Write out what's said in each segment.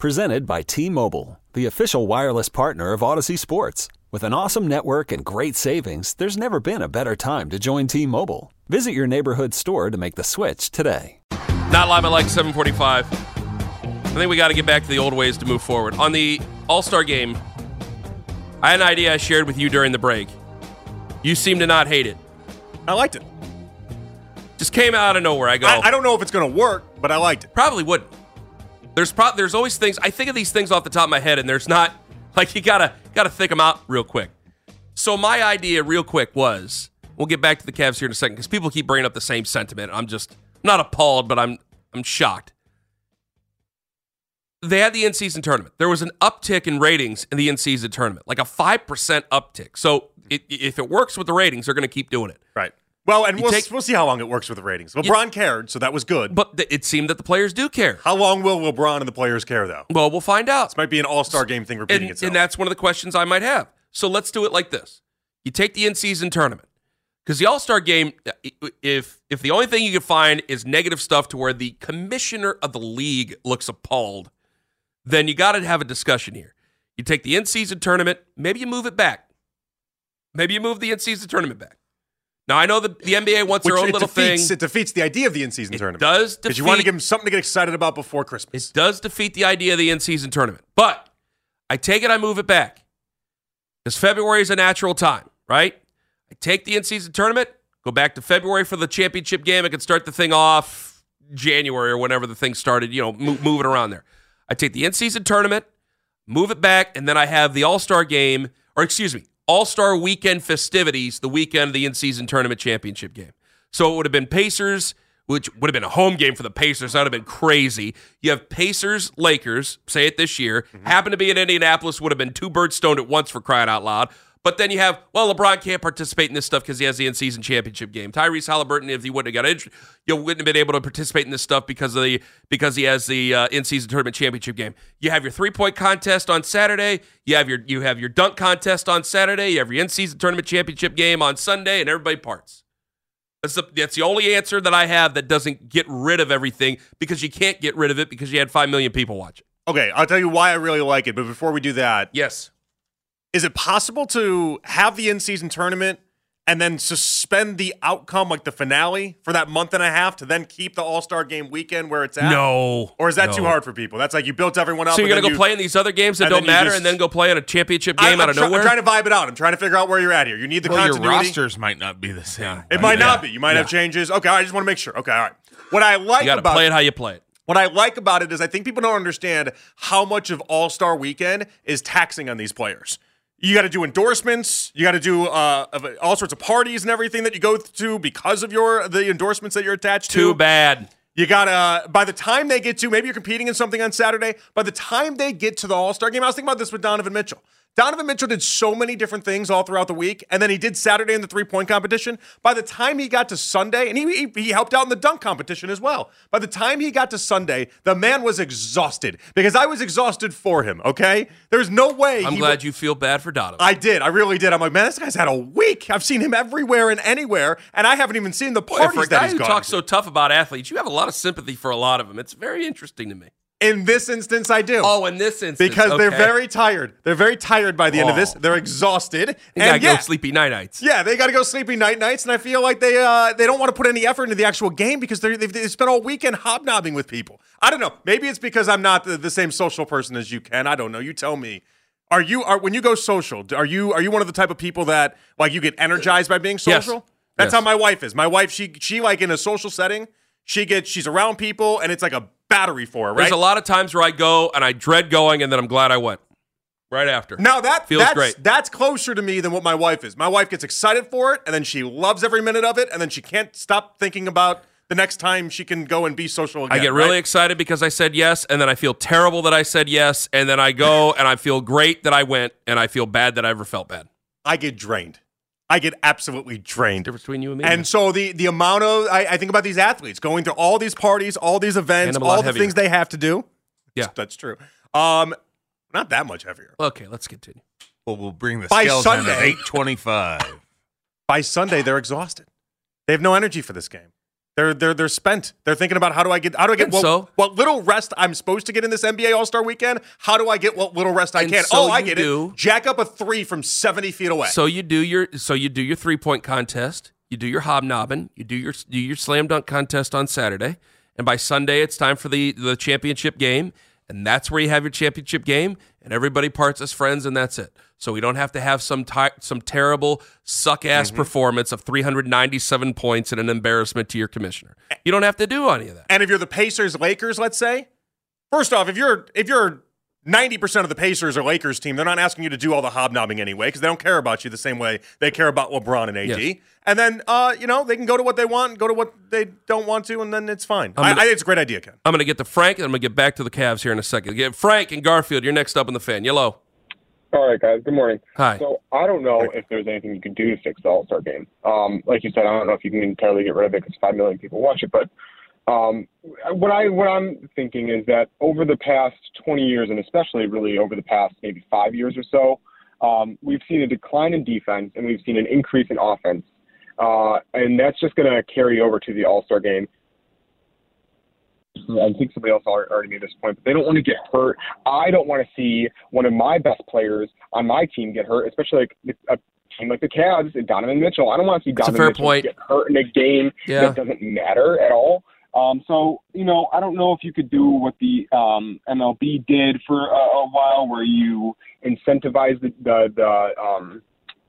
Presented by T-Mobile, the official wireless partner of Audacy Sports. With an awesome network and great savings, there's never been a better time to join T-Mobile. Visit your neighborhood store to make the switch today. Not live at like 745. I think we got to get back to the old ways to move forward. On the All-Star game, I had an idea I shared with you during the break. You seem to not hate it. I liked it. Just came out of nowhere. I go. I, I don't know if it's going to work, but I liked it. Probably wouldn't. There's pro- there's always things I think of these things off the top of my head, and there's not like you gotta gotta think them out real quick. So my idea, real quick, was we'll get back to the Cavs here in a second because people keep bringing up the same sentiment. I'm just not appalled, but I'm I'm shocked. They had the in season tournament. There was an uptick in ratings in the in season tournament, like a five percent uptick. So it, if it works with the ratings, they're going to keep doing it. Right. Well, and You we'll, take- we'll see how long it works with the ratings. LeBron cared, so that was good. But th- it seemed that the players do care. how long will LeBron and the players care, though? Well, we'll find out. This might be an all star game thing repeating and, itself. and that's one of the questions I might have. So let's do it like this: you take the in-season tournament because the All-Star game, uh, if if the only thing you can find is negative stuff to where the commissioner of the league looks appalled, then you got to have a discussion here. You take the in-season tournament, maybe you move it back. Maybe you move the in-season tournament back. Now I know the, the NBA wants Which their own little defeats, thing. It defeats the idea of the in season tournament. does Because you want to give them something to get excited about before Christmas. It does defeat the idea of the in-season tournament. But I take it, I move it back. Because February is a natural time, right? I take the in-season tournament, go back to February for the championship game. I can start the thing off January or whenever the thing started, you know, mo- move it around there. I take the in-season tournament, move it back, and then I have the All-Star game, or excuse me, All-Star weekend festivities, the weekend of the in-season tournament championship game. So it would have been Pacers, which would have been a home game for the Pacers. That would have been crazy. You have Pacers, Lakers, say it this year. Mm-hmm. Happen to be in Indianapolis, would have been two birds stoned at once for crying out loud. But then you have, well, LeBron can't participate in this stuff because he has the in-season championship game. Tyrese Halliburton, if he wouldn't have got injured, you wouldn't have been able to participate in this stuff because of the because he has the uh, in-season tournament championship game. You have your three-point contest on Saturday. You have your you have your dunk contest on Saturday. You have your in-season tournament championship game on Sunday, and everybody parts. That's the, that's the only answer that I have that doesn't get rid of everything because you can't get rid of it because you had five million people watch it. okay, I'll tell you why I really like it. But before we do that, Yes. Is it possible to have the in season tournament and then suspend the outcome, like the finale, for that month and a half to then keep the All Star game weekend where it's at? No. Or is that No. too hard for people? That's like you built everyone up. So you're gonna go you- play in these other games that don't matter, just- and then go play in a championship game I'm out of try- nowhere. I'm trying to vibe it out. I'm trying to figure out where you're at here. You need the Well, your continuity. rosters might not be the same. It might Yeah. not be. You might have changes. Okay, I just want to make sure. Okay, all right. What I like you got to about play it how you play it. What I like about it is I think people don't understand how much of All Star Weekend is taxing on these players. You got to do endorsements. You got to do uh, all sorts of parties and everything that you go to because of your the endorsements that you're attached Too to. Too bad. You gotta. By the time they get to, maybe you're competing in something on Saturday. By the time they get to the All Star game, I was thinking about this with Donovan Mitchell. Donovan Mitchell did so many different things all throughout the week, and then he did Saturday in the three point competition. By the time he got to Sunday, and he, he he helped out in the dunk competition as well. By the time he got to Sunday, the man was exhausted because I was exhausted for him. Okay, there's no way. I'm glad wa- you feel bad for Donovan. I did. I really did. I'm like, man, this guy's had a week. I've seen him everywhere and anywhere, and I haven't even seen the Boy, parties for a that guy he's who gone talks to. so tough about athletes, you have a lot of sympathy for a lot of them. It's very interesting to me. In this instance, I do. Oh, in this instance, because they're very tired. They're very tired by the end of this. They're exhausted. Gotta and go yeah, sleepy night nights. yeah, they got to go sleepy night nights, and I feel like they uh, they don't want to put any effort into the actual game because they've, they've spent all weekend hobnobbing with people. I don't know. Maybe it's because I'm not the, the same social person as you, Ken. I don't know. You tell me. Are you are when you go social? Are you are you one of the type of people that like you get energized by being Yes. social? That's Yes. how my wife is. My wife, she she like in a social setting, she gets she's around people, and it's like a battery for. Right? There's a lot of times where I go and I dread going, and then I'm glad I went right after. Now that Feels that's, great. That's closer to me than what my wife is. My wife gets excited for it, and then she loves every minute of it, and then she can't stop thinking about the next time she can go and be social again. I get really right? excited because I said yes, and then I feel terrible that I said yes, and then I go and I feel great that I went, and I feel bad that I ever felt bad. I get drained. I get absolutely drained. Difference between you and me. And man. so the the amount of I, I think about these athletes going to all these parties, all these events, And I'm a lot all the heavier. things they have to do. Yeah. that's true. Um, not that much heavier. okay, let's continue. Well, we'll bring the By scales in Sunday- eight twenty-five. By Sunday, they're exhausted. They have no energy for this game. They're they're they're spent. They're thinking about how do I get how do I get what, so? what little rest I'm supposed to get in this NBA All Star Weekend? How do I get what little rest I And can? so oh, I get do- it. Jack up a three from seventy feet away. So you do your so you do your three point contest, you do your hobnobbing, you do your do your slam dunk contest on Saturday, and by Sunday it's time for the the championship game, and that's where you have your championship game, and everybody parts as friends, and that's it. So we don't have to have some ti some terrible suck ass Mm-hmm. performance of 397 points and an embarrassment to your commissioner. You don't have to do any of that. And if you're the Pacers Lakers, let's say, first off, if you're if you're 90% of the Pacers or Lakers team, they're not asking you to do all the hobnobbing anyway because they don't care about you the same way they care about LeBron and AD. Yes. And then, uh, you know, they can go to what they want, go to what they don't want to, and then it's fine. Gonna- I think it's a great idea, Ken. I'm going to get to Frank, and I'm going to get back to the Cavs here in a second. Get Frank and Garfield, you're next up in the fan. Yellow. All right, guys. Good morning. Hi. So I don't know if there's anything you can do to fix the All Star game. Um, like you said, I don't know if you can entirely get rid of it because five million people watch it. But um, what I what I'm thinking is that over the past 20 years, and especially really over the past maybe five years or so, um, we've seen a decline in defense and we've seen an increase in offense, uh, and that's just going to carry over to the All Star game. I think somebody else already made this point, but they don't want to get hurt. I don't want to see one of my best players on my team get hurt, especially like a team like the Cavs, and Donovan Mitchell. I don't want to see That's Donovan Mitchell point. get hurt in a game Yeah. that doesn't matter at all. Um, so you know, I don't know if you could do what the um, MLB did for a, a while, where you incentivize the the, the um,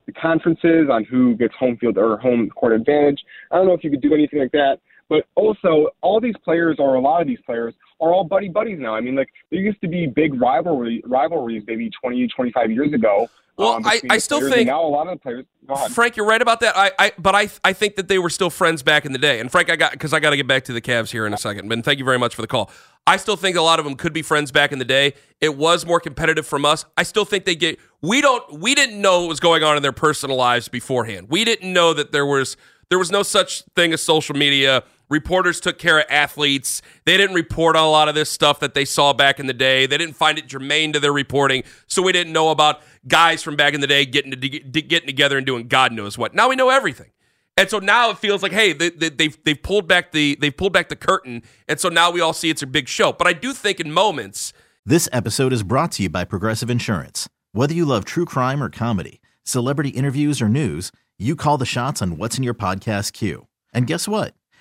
the conferences on who gets home field or home court advantage. I don't know if you could do anything like that. But also, all these players, or a lot of these players, are all buddy buddies now. I mean, like there used to be big rivalry rivalries maybe 20, 25 years ago. Well, um, I- I still think- now a lot of the players. Frank, you're right about that. I, I but I, I think that they were still friends back in the day. And Frank, I got because I got to get back to the Cavs here in a second. But thank you very much for the call. I still think a lot of them could be friends back in the day. It was more competitive from us. I still think they get. We don't. We didn't know what was going on in their personal lives beforehand. We didn't know that there was there was no such thing as social media. Reporters took care of athletes. They didn't report on a lot of this stuff that they saw back in the day. They didn't find it germane to their reporting, so we didn't know about guys from back in the day getting to, getting together and doing God knows what. Now we know everything. And so now it feels like, hey, they, they, they've they've pulled back the they've pulled back the curtain, and so now we all see it's a big show. But I do think in moments, This episode is brought to you by Progressive Insurance. Whether you love true crime or comedy, celebrity interviews or news, you call the shots on what's in your podcast queue. And guess what?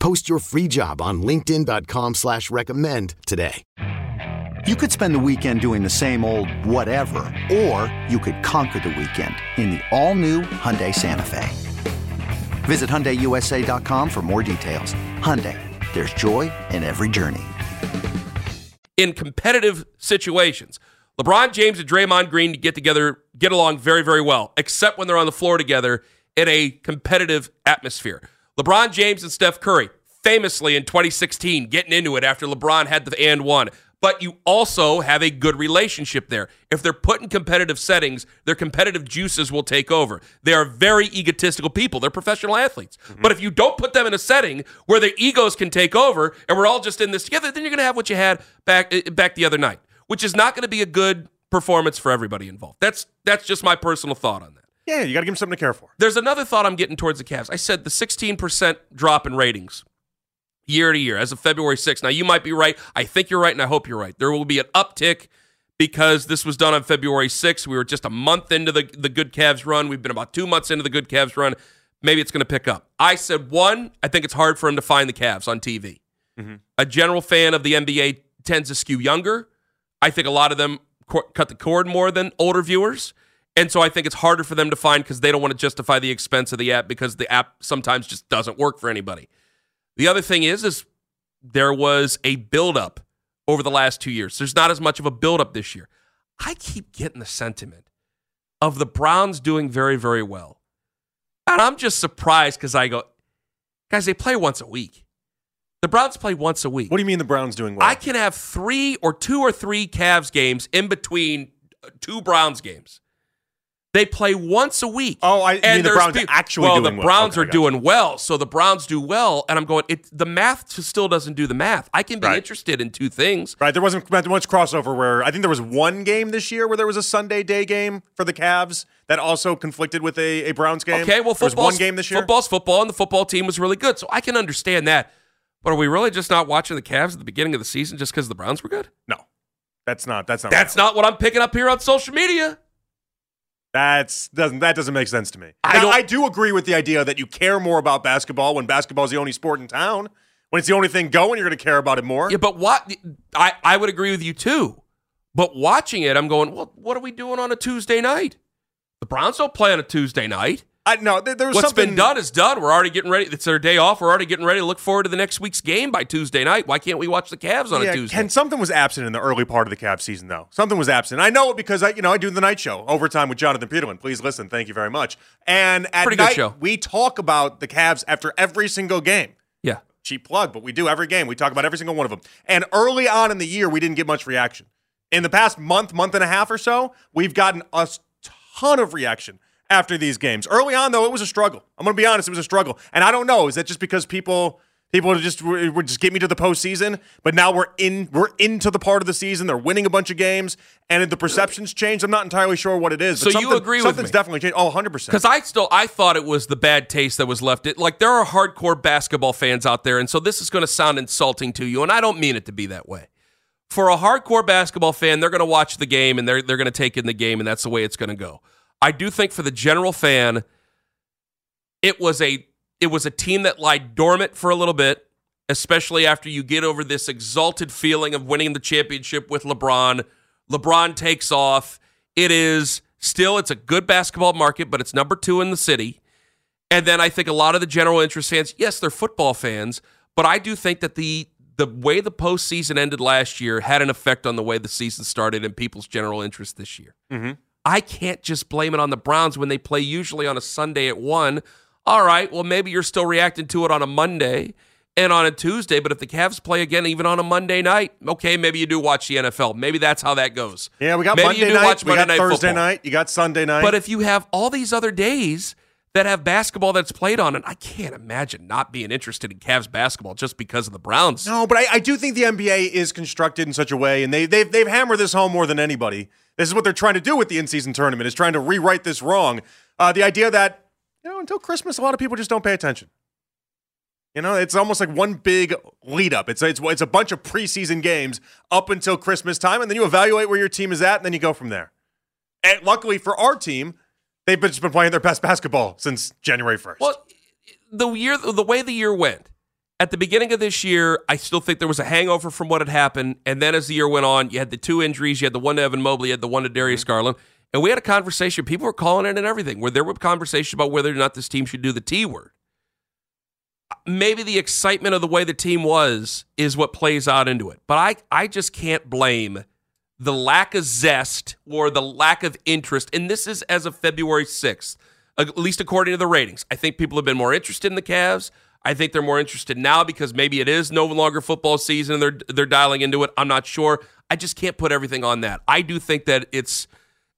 Post your free job on linkedin.com slash recommend today. You could spend the weekend doing the same old whatever, or you could conquer the weekend in the all-new Hyundai Santa Fe. Visit HyundaiUSA.com for more details. Hyundai, there's joy in every journey. in competitive situations, LeBron James and Draymond Green get together, get along very, very well, except when they're on the floor together in a competitive atmosphere. LeBron James and Steph Curry, famously in 2016, getting into it after LeBron had the and one. But you also have a good relationship there. If they're put in competitive settings, their competitive juices will take over. They are very egotistical people. They're professional athletes. But if you don't put them in a setting where their egos can take over and we're all just in this together, then you're going to have what you had back eh, back the other night, which is not going to be a good performance for everybody involved. That's that's just my personal thought on that. Yeah, you got to give them something to care for. There's another thought I'm getting towards the Cavs. I said the 16% drop in ratings year to year as of February 6th. Now, you might be right. I think you're right, and I hope you're right. There will be an uptick because this was done on February 6th. We were just a month into the, the good Cavs run. We've been about two months into the good Cavs run. Maybe it's going to pick up. I said, one, I think it's hard for him to find the Cavs on TV. Mm-hmm. A general fan of the NBA tends to skew younger. I think a lot of them co- cut the cord more than older viewers. And so I think it's harder for them to find because they don't want to justify the expense of the app because the app sometimes just doesn't work for anybody. The other thing is, is there was a buildup over the last two years. There's not as much of a buildup this year. I keep getting the sentiment of the Browns doing very, very well. And I'm just surprised because I go, guys, they play once a week. The Browns play once a week. What do you mean the Browns doing well? I can have three or two or three Cavs games in between uh, two Browns games. They play once a week. Oh, I mean the Browns pe- actually well, the well. Browns Okay, are doing well, so the Browns do well, and I'm going. It the math still doesn't do the math. I can be Right. interested in two things. Right, there wasn't much crossover where I think there was one game this year where there was a Sunday day game for the Cavs that also conflicted with a, a Browns game. Okay, well, there was football's one game this year. Football's football, and the football team was really good, so I can understand that. But are we really just not watching the Cavs at the beginning of the season just because the Browns were good? No, that's not. That's not. That's not what I'm picking up here on social media. That's doesn't that doesn't make sense to me. I Now, I do agree with the idea that you care more about basketball when basketball is the only sport in town. When it's the only thing going, you're going to care about it more. Yeah, but what I, I would agree with you too. But watching it, I'm going, well, what are we doing on a Tuesday night? The Browns don't play on a Tuesday night. I, no, there, there was What's something been done is done. We're already getting ready. It's their day off. We're already getting ready to look forward to the next week's game by Tuesday night. Why can't we watch the Cavs on yeah, a Tuesday? And something was absent in the early part of the Cavs season, though. Something was absent. I know it because I, you know, I do the night show overtime with Jonathan Peterlin. Please listen. Thank you very much. And at Pretty good night, show. we talk about the Cavs after every single game. yeah. cheap plug, but we do every game. We talk about every single one of them. And early on in the year, we didn't get much reaction. In the past month, month and a half or so, we've gotten a ton of reaction after these games. Early on, though, it was a struggle. I'm going to be honest, it was a struggle. And I don't know, is that just because people people just were just get me to the postseason? But now we're in we're into the part of the season. They're winning a bunch of games, and the perceptions changed. I'm not entirely sure what it is. But So you agree with something's me? definitely changed. Oh, 100 percent. Because I still I thought it was the bad taste that was left. It like there are hardcore basketball fans out there, and so this is going to sound insulting to you, and I don't mean it to be that way. For a hardcore basketball fan, they're going to watch the game and they're they're going to take in the game, and that's the way it's going to go. I do think for the general fan, it was a it was a team that lied dormant for a little bit, especially after you get over this exalted feeling of winning the championship with LeBron. LeBron takes off. It is still it's a good basketball market, but it's number 2 in the city. And then I think a lot of the general interest fans, yes, they're football fans, but I do think that the the way the postseason ended last year had an effect on the way the season started and people's general interest this year. Mm-hmm. I can't just blame it on the Browns when they play usually on a Sunday at one. All right, well maybe you're still reacting to it on a Monday and on a Tuesday, but if the Cavs play again even on a Monday night, okay, maybe you do watch the NFL. Maybe that's how that goes. Yeah, we got maybe Monday you do night. watch we got night Thursday football. night. You got Sunday night. But if you have all these other days that have basketball that's played on it, I can't imagine not being interested in Cavs basketball just because of the Browns. No, but I, I do think the NBA is constructed in such a way, and they, they've, they've hammered this home more than anybody. This is what they're trying to do with the in-season tournament, is trying to rewrite this wrong. Uh, the idea that, you know, until Christmas, a lot of people just don't pay attention. You know, it's almost like one big lead up. It's, it's, it's a bunch of preseason games up until Christmas time, and then you evaluate where your team is at, and then you go from there. And luckily for our team, they've just been playing their best basketball since January 1st. Well, the year, the way the year went, at the beginning of this year, I still think there was a hangover from what had happened. And then as the year went on, you had the two injuries. You had the one to Evan Mobley, you had the one to Darius mm-hmm. Garland. And we had a conversation. People were calling it and everything, where there were conversations about whether or not this team should do the T word. Maybe the excitement of the way the team was is what plays out into it. But I, I just can't blame the lack of zest or the lack of interest. And this is as of February 6th, at least according to the ratings. I think people have been more interested in the Cavs. I think they're more interested now because maybe it is no longer football season and they're they're dialing into it. I'm not sure. I just can't put everything on that. I do think that it's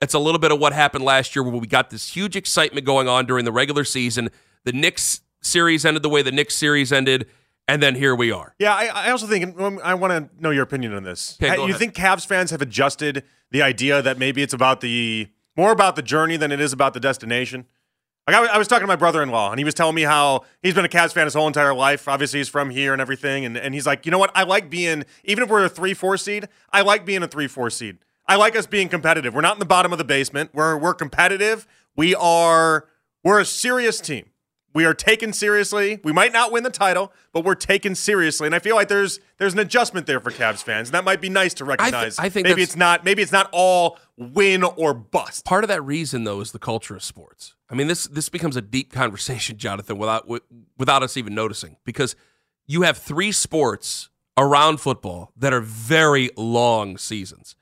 it's a little bit of what happened last year where we got this huge excitement going on during the regular season. The Knicks series ended the way the Knicks series ended, and then here we are. Yeah, I, I also think um, I want to know your opinion on this. Okay, you ahead. think Cavs fans have adjusted the idea that maybe it's about the more about the journey than it is about the destination. Like I, was- I was talking to my brother-in-law, and he was telling me how he's been a Cavs fan his whole entire life. Obviously, he's from here and everything, and, and he's like, you know what? I like being, even if we're a three-four seed, I like being a three-four seed. I like us being competitive. We're not in the bottom of the basement. We're we're competitive. We are we're a serious team. We are taken seriously. We might not win the title, but we're taken seriously. And I feel like there's there's an adjustment there for Cavs fans. And that might be nice to recognize. I think maybe it's not maybe it's not all win or bust. Part of that reason, though, is the culture of sports. I mean, this this becomes a deep conversation, Jonathan, without without us even noticing, because you have three sports around football that are very long seasons,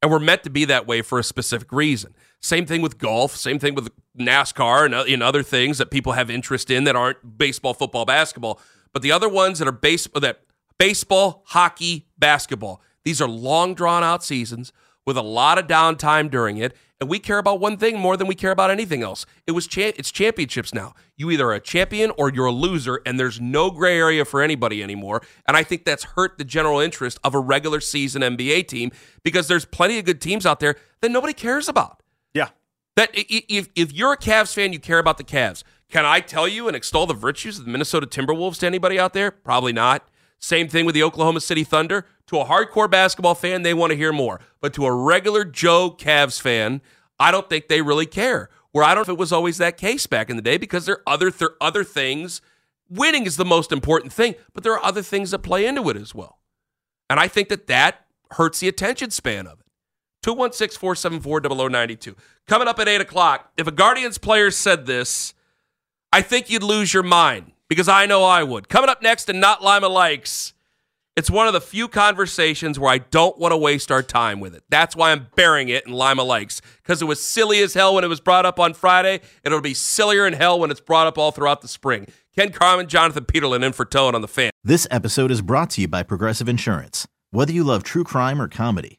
and we're meant to be that way for a specific reason. Same thing with golf. Same thing with NASCAR and, and other things that people have interest in that aren't baseball, football, basketball. But the other ones that are base that baseball, hockey, basketball. These are long drawn out seasons with a lot of downtime during it, and we care about one thing more than we care about anything else. It was cha- it's championships now. You either are a champion or you're a loser, and there's no gray area for anybody anymore. And I think that's hurt the general interest of a regular season NBA team because there's plenty of good teams out there that nobody cares about. That if if you're a Cavs fan, you care about the Cavs. Can I tell you and extol the virtues of the Minnesota Timberwolves to anybody out there? Probably not. Same thing with the Oklahoma City Thunder. To a hardcore basketball fan, they want to hear more. But to a regular Joe Cavs fan, I don't think they really care. Where I don't know if it was always that case back in the day because there are other th- other things. Winning is the most important thing, but there are other things that play into it as well. And I think that that hurts the attention span of it. 216 474 0092. Coming up at 8 o'clock, if a Guardians player said this, I think you'd lose your mind because I know I would. Coming up next and Not Lima Likes, it's one of the few conversations where I don't want to waste our time with it. That's why I'm burying it in Lima Likes because it was silly as hell when it was brought up on Friday. It'll be sillier in hell when it's brought up all throughout the spring. Ken Carman, Jonathan Peterlin in for Tone on the fan. This episode is brought to you by Progressive Insurance. Whether you love true crime or comedy,